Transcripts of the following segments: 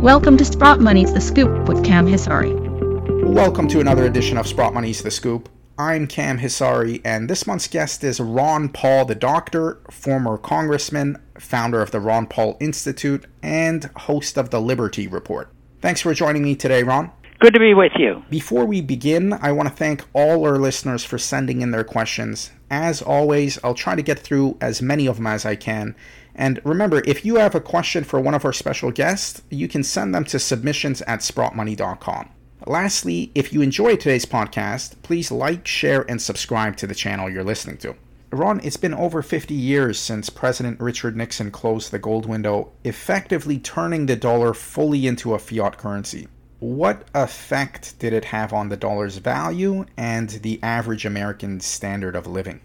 Welcome to Sprott Money's The Scoop with Kam Hesari. Welcome to another edition of Sprott Money's The Scoop. I'm Kam Hesari, and this month's guest is Ron Paul, the doctor, former congressman, founder of the Ron Paul Institute, and host of the Liberty Report. Thanks for joining me today, Ron. Good to be with you. Before we begin, I want to thank all our listeners for sending in their questions. As always, I'll try to get through as many of them as I can. And remember, if you have a question for one of our special guests, you can send them to submissions at sprottmoney.com. Lastly, if you enjoyed today's podcast, please like, share, and subscribe to the channel you're listening to. Ron, it's been over 50 years since President Richard Nixon closed the gold window, effectively turning the dollar fully into a fiat currency what effect did it have on the dollar's value and the average American standard of living?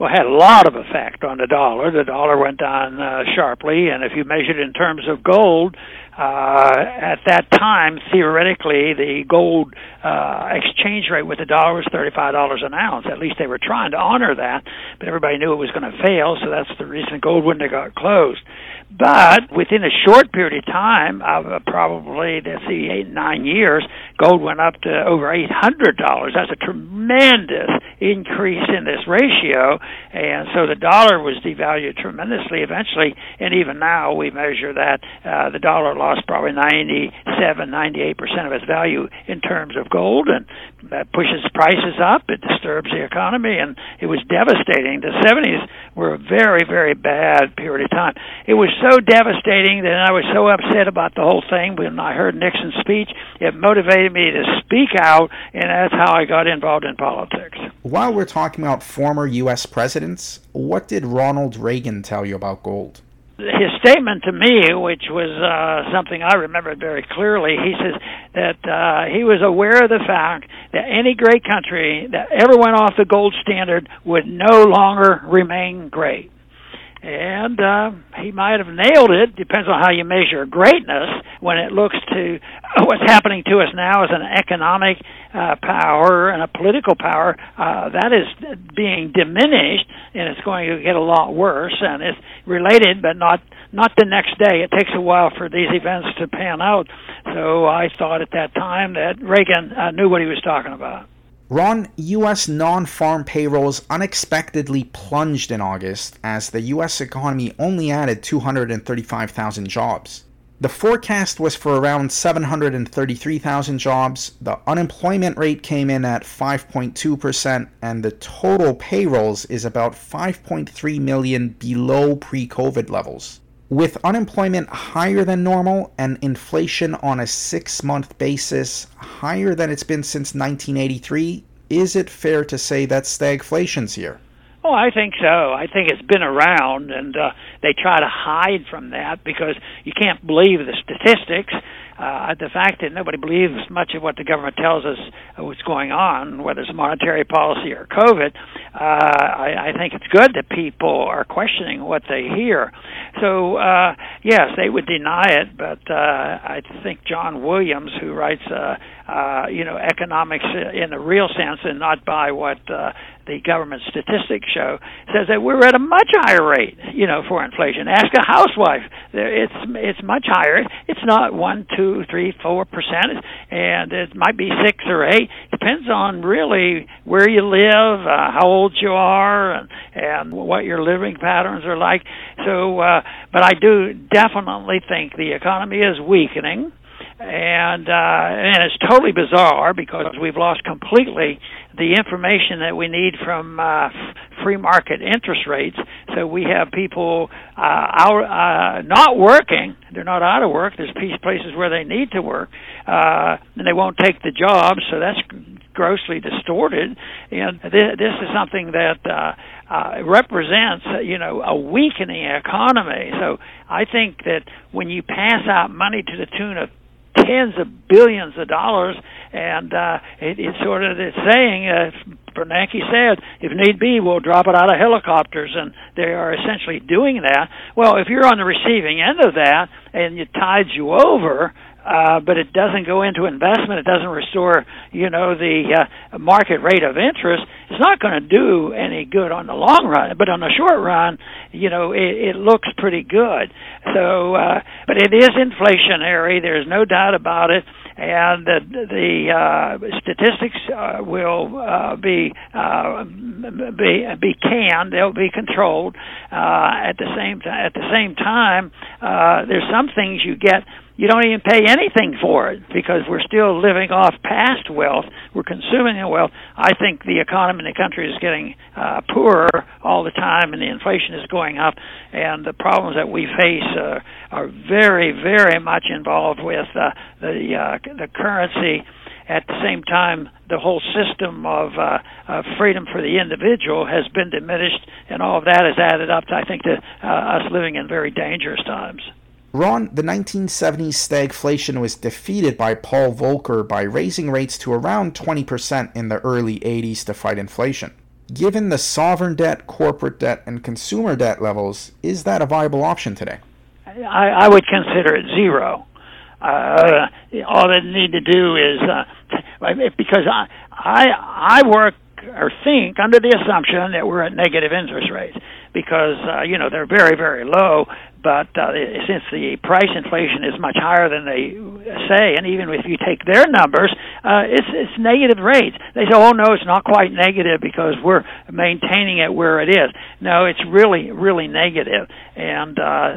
Well, had a lot of effect on the dollar. The dollar went down uh, sharply, and if you measured in terms of gold, uh, at that time, theoretically, the gold uh, exchange rate with the dollar was $35 an ounce. At least they were trying to honor that, but everybody knew it was going to fail, so that's the reason gold window got closed. But within a short period of time, uh, probably let's see, eight nine years, gold went up to over eight hundred dollars. That's a tremendous increase in this ratio, and so the dollar was devalued tremendously eventually. And even now, we measure that uh, the dollar lost probably ninety seven, ninety eight percent of its value in terms of gold, and that pushes prices up. It disturbs the economy, and it was devastating. The seventies were a very, very bad period of time. It was so devastating that I was so upset about the whole thing when I heard Nixon's speech. It motivated me to speak out, and that's how I got involved in politics. While we're talking about former U.S. presidents, what did Ronald Reagan tell you about gold? his statement to me, which was uh, something I remembered very clearly, he says that uh, he was aware of the fact that any great country that ever went off the gold standard would no longer remain great and uh, he might have nailed it. Depends on how you measure greatness. When it looks to what's happening to us now as an economic uh, power and a political power, uh, that is being diminished, and it's going to get a lot worse. And it's related, but not not the next day. It takes a while for these events to pan out. So I thought at that time that Reagan uh, knew what he was talking about. Ron, U.S. non farm payrolls unexpectedly plunged in August as the U.S. economy only added 235,000 jobs. The forecast was for around 733,000 jobs. The unemployment rate came in at 5.2%, and the total payrolls is about 5.3 million below pre COVID levels. With unemployment higher than normal and inflation on a six month basis higher than it's been since 1983, is it fair to say that stagflation's here? Oh, I think so. I think it's been around, and uh, they try to hide from that because you can't believe the statistics uh, the fact that nobody believes much of what the government tells us uh, what's going on, whether it's monetary policy or COVID, uh, I, I think it's good that people are questioning what they hear. So, uh, yes, they would deny it, but uh, I think John Williams, who writes, uh, uh, you know, economics in the real sense and not by what uh, the government statistics show, says that we're at a much higher rate, you know, for inflation. Ask a housewife; it's it's much higher. It's not one two three four percent, and it might be six or eight. Depends on really where you live, uh, how old you are, and and what your living patterns are like. So, uh, but I do definitely think the economy is weakening and uh, and it's totally bizarre because we've lost completely the information that we need from uh, free market interest rates. So we have people uh, out uh, not working; they're not out of work. There's places where they need to work, uh, and they won't take the jobs. So that's grossly distorted. And th- this is something that. Uh, uh, represents, you know, a weakening economy. So I think that when you pass out money to the tune of tens of billions of dollars, and uh, it, it's sort of it's saying, uh, Bernanke said, if need be, we'll drop it out of helicopters, and they are essentially doing that. Well, if you're on the receiving end of that, and it tides you over, uh, but it doesn't go into investment. It doesn't restore, you know, the uh, market rate of interest. It's not going to do any good on the long run, but on the short run, you know, it, it looks pretty good. So, uh, but it is inflationary. There's no doubt about it and the, the uh, statistics uh, will uh, be uh, be be canned. They'll be controlled. Uh, at the same t- at the same time, uh, there's some things you get you don't even pay anything for it because we're still living off past wealth. We're consuming the wealth. I think the economy in the country is getting uh, poorer all the time, and the inflation is going up, and the problems that we face uh, are very, very much involved with uh, the uh, the currency. At the same time, the whole system of, uh, of freedom for the individual has been diminished, and all of that has added up to, I think, to uh, us living in very dangerous times. Ron, the 1970s stagflation was defeated by Paul Volcker by raising rates to around 20% in the early 80s to fight inflation. Given the sovereign debt, corporate debt, and consumer debt levels, is that a viable option today? I, I would consider it zero. Uh, all they need to do is uh, because I I I work or think under the assumption that we're at negative interest rates because uh, you know they're very very low but uh, since the price inflation is much higher than they say, and even if you take their numbers, uh, it's it's negative rates. They say, "Oh no, it's not quite negative because we're maintaining it where it is." No, it's really really negative, and uh,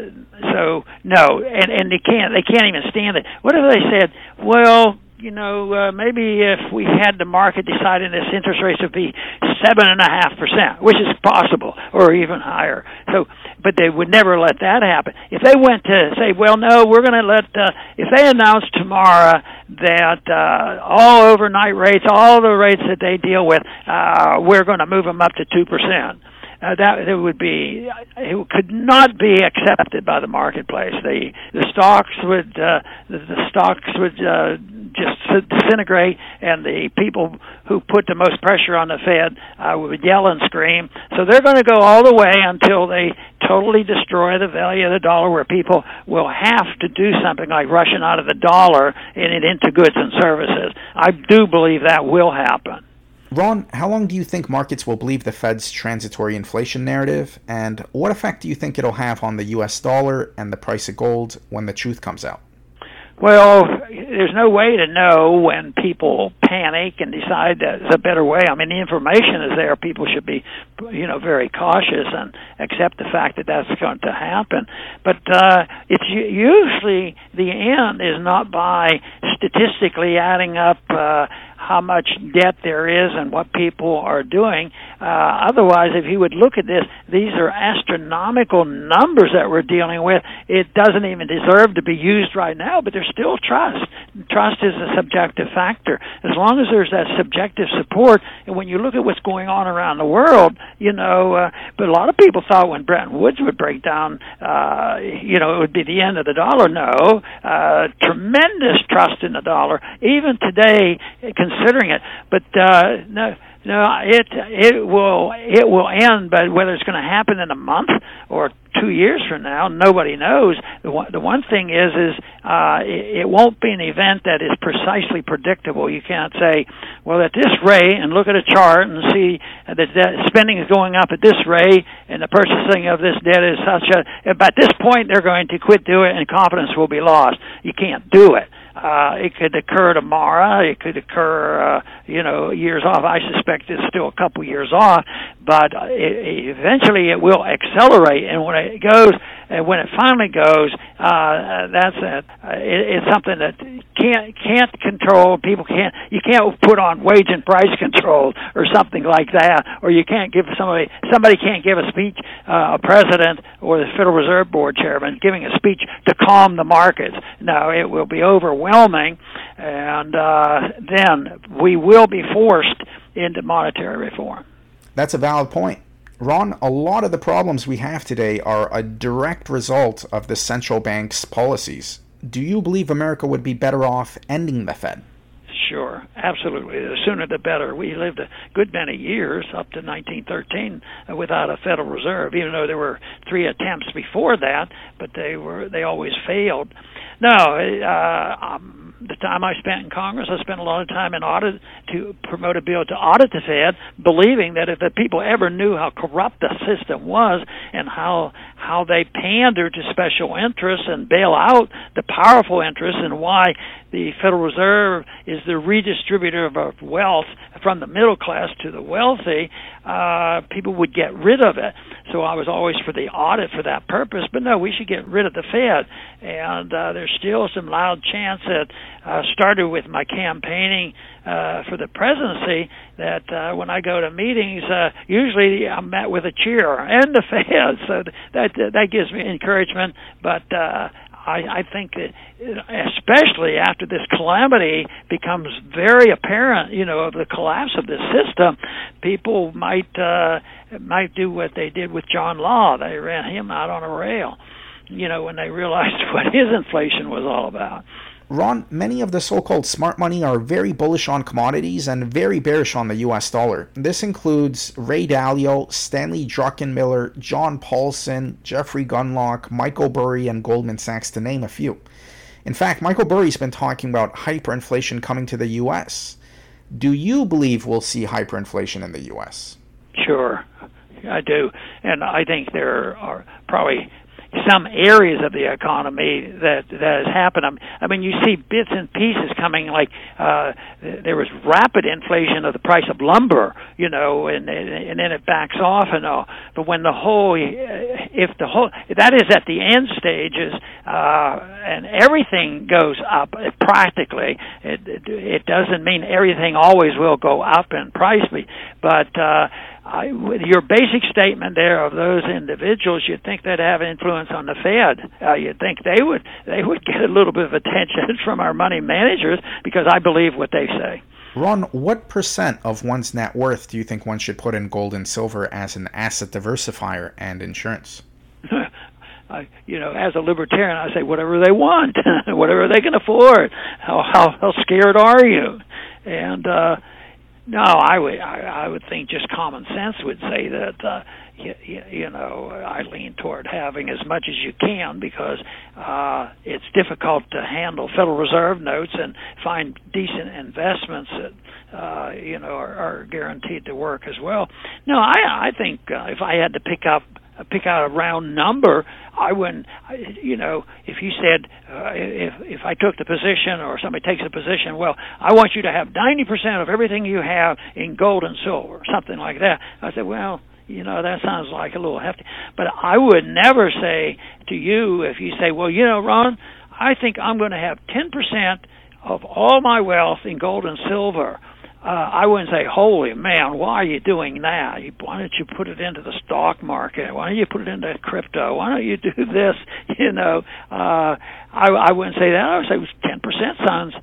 so no, and and they can't they can't even stand it. What if they said, "Well, you know, uh, maybe if we had the market deciding this interest rate would be seven and a half percent, which is possible, or even higher. So, but they would never let that happen. If they went to say, well, no, we're going to let, uh, if they announced tomorrow that uh, all overnight rates, all the rates that they deal with, uh, we're going to move them up to two percent uh, that it would be it could not be accepted by the marketplace. The the stocks would uh, the, the stocks would uh, just disintegrate, and the people who put the most pressure on the Fed uh, would yell and scream. So they're going to go all the way until they totally destroy the value of the dollar, where people will have to do something like rushing out of the dollar and into goods and services. I do believe that will happen. Ron, how long do you think markets will believe the Fed's transitory inflation narrative, and what effect do you think it'll have on the US dollar and the price of gold when the truth comes out? Well, there's no way to know when people panic and decide that it's a better way. I mean, the information is there. People should be, you know, very cautious and accept the fact that that's going to happen. But uh, it's usually the end is not by statistically adding up. Uh, how much debt there is and what people are doing. Uh, otherwise, if you would look at this, these are astronomical numbers that we're dealing with. It doesn't even deserve to be used right now, but there's still trust. Trust is a subjective factor. As long as there's that subjective support, and when you look at what's going on around the world, you know, uh, but a lot of people thought when Bretton Woods would break down, uh, you know, it would be the end of the dollar. No, uh, tremendous trust in the dollar. Even today, considering it. But uh, no, no, it it will it will end. But whether it's going to happen in a month or two years from now, nobody knows. The one, the one thing is is uh, it, it won't be an event that is precisely predictable. You can't say, well, at this rate, and look at a chart and see that debt, spending is going up at this rate, and the purchasing of this debt is such a. At this point, they're going to quit doing it, and confidence will be lost. You can't do it. Uh, it could occur tomorrow. It could occur, uh, you know, years off. I suspect it's still a couple years off, but it, eventually it will accelerate. And when it goes, and when it finally goes, uh, that's it. Uh, it. It's something that can't can't control. People can't. You can't put on wage and price control or something like that, or you can't give somebody somebody can't give a speech, uh, a president or the Federal Reserve Board chairman giving a speech to calm the markets. No, it will be overwhelming, and uh, then we will be forced into monetary reform. That's a valid point. Ron, a lot of the problems we have today are a direct result of the central bank's policies. Do you believe America would be better off ending the Fed? sure, absolutely. The sooner the better. We lived a good many years up to 1913 without a Federal Reserve, even though there were three attempts before that, but they were they always failed. No, uh, um, the time I spent in Congress, I spent a lot of time in audit to promote a bill to audit the Fed, believing that if the people ever knew how corrupt the system was and how how they pander to special interests and bail out the powerful interests and why the Federal Reserve is the redistributor of wealth from the middle class to the wealthy, uh, people would get rid of it. So I was always for the audit for that purpose. But no, we should get rid of the Fed. And uh, there's still some loud chants that uh, started with my campaigning uh, for the presidency that uh, when I go to meetings, uh, usually I'm met with a cheer and a Fed. So that that gives me encouragement. But uh, I, I think that especially after this calamity becomes very apparent, you know, of the collapse of this system, people might uh, might do what they did with John Law. They ran him out on a rail, you know, when they realized what his inflation was all about. Ron, many of the so called smart money are very bullish on commodities and very bearish on the US dollar. This includes Ray Dalio, Stanley Druckenmiller, John Paulson, Jeffrey Gundlach, Michael Burry, and Goldman Sachs, to name a few. In fact, Michael Burry's been talking about hyperinflation coming to the US. Do you believe we'll see hyperinflation in the US? Sure, I do. And I think there are probably some areas of the economy that that has happened. I mean, you see bits and pieces coming. Like uh, there was rapid inflation of the price of lumber, you know, and and then it backs off and all. But when the whole, if the whole, that is at the end stages, uh, and everything goes up practically. It, it it doesn't mean everything always will go up in price, but uh, I, with your basic statement there of those individuals, you'd think they'd have influence on the Fed. Uh, you'd think they would they would get a little bit of attention from our money managers because I believe what they say. Ron, what percent of one's net worth do you think one should put in gold and silver as an asset diversifier and insurance? I, you know, as a libertarian, I say whatever they want, whatever they can afford. How how how scared are you? And uh, no, I would I, I would think just common sense would say that uh, you, you know I lean toward having as much as you can because uh, it's difficult to handle Federal Reserve notes and find decent investments that uh, you know are, are guaranteed to work as well. No, I I think uh, if I had to pick up pick out a round number, I wouldn't. You know, if you said uh, if if I took the position or somebody takes the position, well, I want you to have ninety percent of everything you have in gold and silver, something like that. I said, well, you know that sounds like a little hefty but i would never say to you if you say well you know ron i think i'm going to have 10% of all my wealth in gold and silver uh, I wouldn't say, "Holy man, why are you doing that? Why don't you put it into the stock market? Why don't you put it into crypto? Why don't you do this?" You know, uh, I, I wouldn't say that. I would say ten percent sounds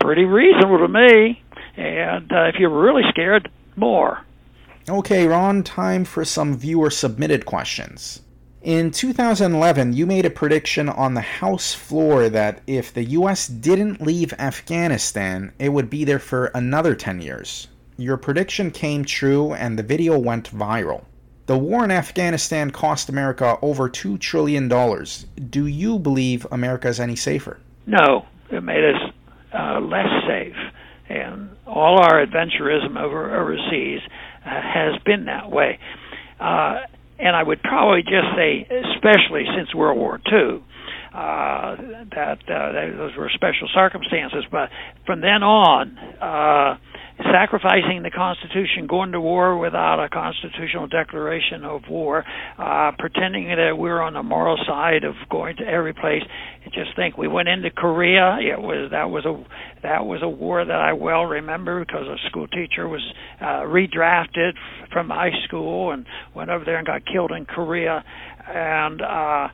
pretty reasonable to me. And uh, if you're really scared, more. Okay, Ron, time for some viewer submitted questions. In 2011, you made a prediction on the House floor that if the US didn't leave Afghanistan, it would be there for another 10 years. Your prediction came true and the video went viral. The war in Afghanistan cost America over $2 trillion. Do you believe America is any safer? No, it made us uh, less safe. And all our adventurism over overseas uh, has been that way. Uh, and I would probably just say, especially since World War II, uh, that, uh, those were special circumstances. But from then on, uh, sacrificing the Constitution, going to war without a constitutional declaration of war, uh, pretending that we're on the moral side of going to every place. Just think we went into Korea. It was that was a that was a war that I well remember because a school teacher was uh, redrafted from high school and went over there and got killed in Korea, and. uh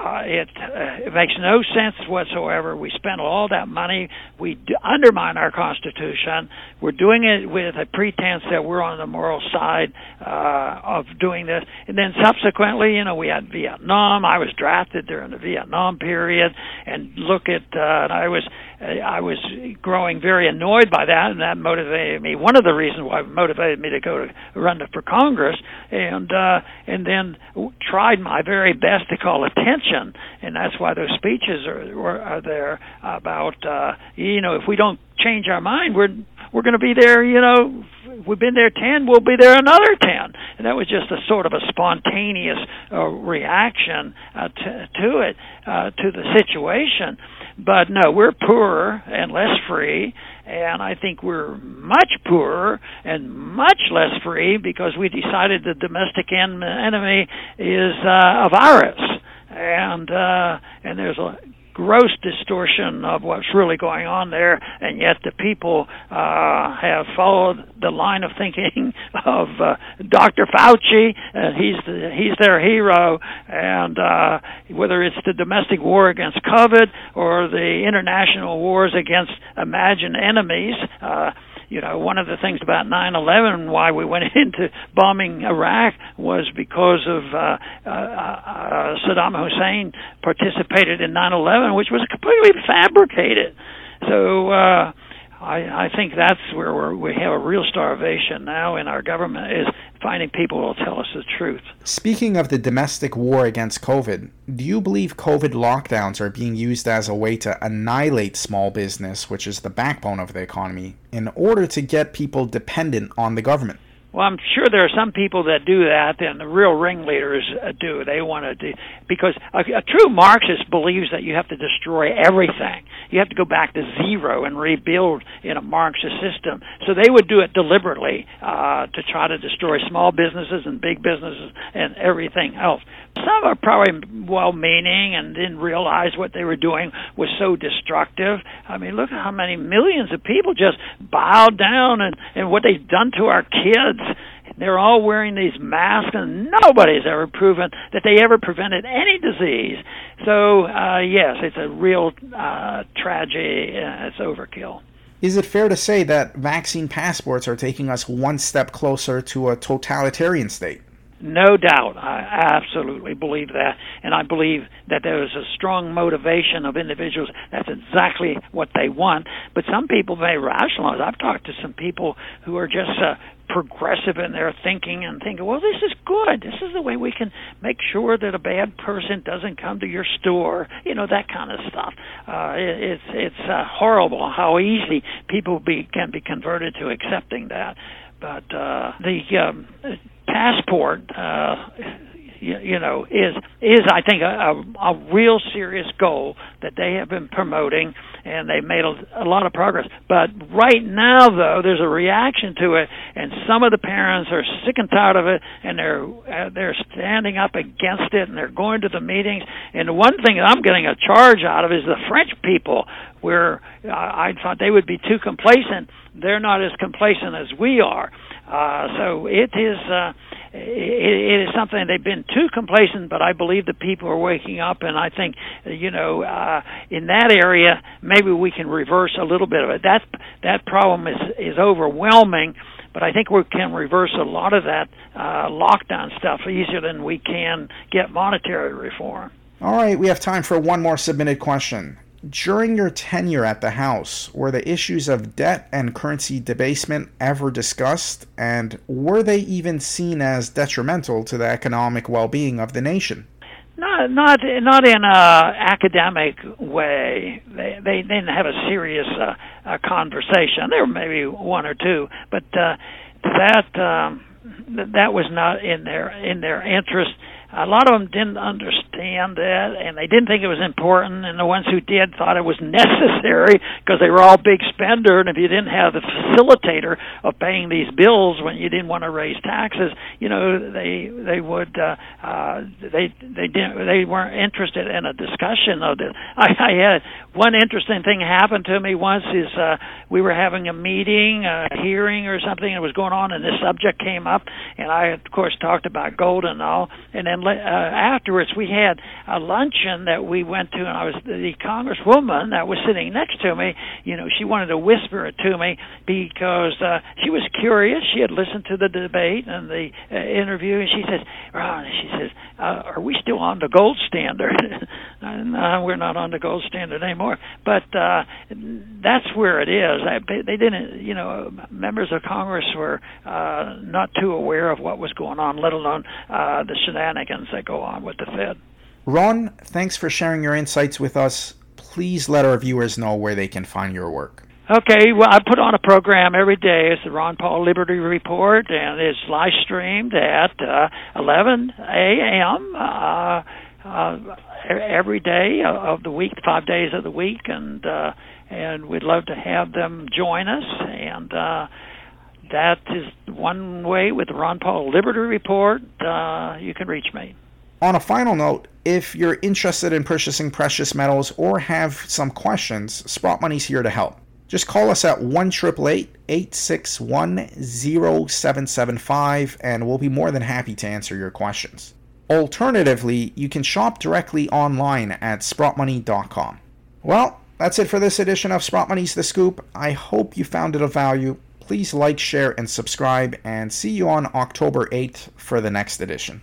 Uh, it, uh, it makes no sense whatsoever. We spend all that money. We d- undermine our Constitution. We're doing it with a pretense that we're on the moral side uh, of doing this. And then subsequently, you know, we had Vietnam. I was drafted during the Vietnam period, and look at. Uh, I was I was growing very annoyed by that, and that motivated me. One of the reasons why motivated me to go to run for Congress, and uh, and then tried my very best to call attention, and that's why those speeches are, are there about uh, you know if we don't change our mind, we're we're going to be there. You know, we've been there ten, we'll be there another ten, and that was just a sort of a spontaneous uh, reaction uh, to, to it, uh, to the situation. But no, we're poorer and less free, and I think we're much poorer and much less free because we decided the domestic enemy is uh, a virus, and uh, and there's a gross distortion of what's really going on there, and yet the people uh, have followed the line of thinking of uh, Dr. Fauci. Uh, he's the, he's their hero, and uh, whether it's the domestic war against COVID or the international wars against imagined enemies. Uh, you know, one of the things about 9/11, why we went into bombing Iraq, was because of uh, uh, uh, Saddam Hussein participated in 9/11, which was completely fabricated. So. Uh, I, I think that's where we're, we have a real starvation now in our government is finding people who will tell us the truth. Speaking of the domestic war against COVID, do you believe COVID lockdowns are being used as a way to annihilate small business, which is the backbone of the economy, in order to get people dependent on the government? Well, I'm sure there are some people that do that, and the real ringleaders uh, do. They want to do because a, a true Marxist believes that you have to destroy everything. You have to go back to zero and rebuild in a Marxist system. So they would do it deliberately uh, to try to destroy small businesses and big businesses and everything else. Some are probably well-meaning and didn't realize what they were doing was so destructive. I mean, look at how many millions of people just bowed down and and what they've done to our kids. They're all wearing these masks, and nobody's ever proven that they ever prevented any disease. So, uh, yes, it's a real uh, tragedy. Uh, it's overkill. Is it fair to say that vaccine passports are taking us one step closer to a totalitarian state? No doubt. I absolutely believe that. And I believe that there is a strong motivation of individuals. That's exactly what they want. But some people may rationalize. I've talked to some people who are just uh, progressive in their thinking and think, well, this is good. This is the way we can make sure that a bad person doesn't come to your store. You know that kind of stuff. Uh, it, it's it's uh, horrible how easy people be can be converted to accepting that. But uh, the um, passport uh, you, you know is is I think a, a, a real serious goal that they have been promoting and they've made a, a lot of progress. But right now though there's a reaction to it and some of the parents are sick and tired of it and they're uh, they're standing up against it and they're going to the meetings and the one thing that I'm getting a charge out of is the French people where I, I thought they would be too complacent. They're not as complacent as we are. Uh, so it is uh, it, it is something they've been too complacent, but I believe the people are waking up, and I think you know uh, in that area maybe we can reverse a little bit of it. That that problem is is overwhelming. But I think we can reverse a lot of that uh, lockdown stuff easier than we can get monetary reform. All right, we have time for one more submitted question. During your tenure at the House, were the issues of debt and currency debasement ever discussed, and were they even seen as detrimental to the economic well being of the nation? Not, not, not in a academic way. They, they didn't have a serious uh, conversation. There were maybe one or two, but uh, that um, that was not in their in their interest a lot of them didn't understand that and they didn't think it was important and the ones who did thought it was necessary because they were all big spender and if you didn't have the facilitator of paying these bills when you didn't want to raise taxes you know they they would uh, uh they they didn't they weren't interested in a discussion of this i i had one interesting thing happened to me once is uh we were having a meeting a hearing or something that was going on and this subject came up and i of course talked about gold and all and then then uh, afterwards we had a luncheon that we went to, and I was the congresswoman that was sitting next to me. You know, she wanted to whisper it to me because uh, she was curious. She had listened to the debate and the uh, interview, and she says, "Ron," she says, uh, "Are we still on the gold standard?" no, we're not on the gold standard anymore. But uh, that's where it is. I, they didn't, you know, members of Congress were uh, not too aware of what was going on, let alone uh, the shenanigans that go on with the Fed. Ron, thanks for sharing your insights with us. Please let our viewers know where they can find your work. Okay, well, I put on a program every day. It's the Ron Paul Liberty Report, and it's live streamed at uh, 11 a.m. Uh, uh, every day of the week, five days of the week, and uh, and we'd love to have them join us. And uh, that is one way with the Ron Paul Liberty Report. Uh, you can reach me. On a final note, if you're interested in purchasing precious metals or have some questions, Sprott Money's here to help. Just call us at 1 861 0775 and we'll be more than happy to answer your questions. Alternatively, you can shop directly online at sprottmoney.com. Well, that's it for this edition of Sprott Money's The Scoop. I hope you found it of value. Please like, share, and subscribe, and see you on October 8th for the next edition.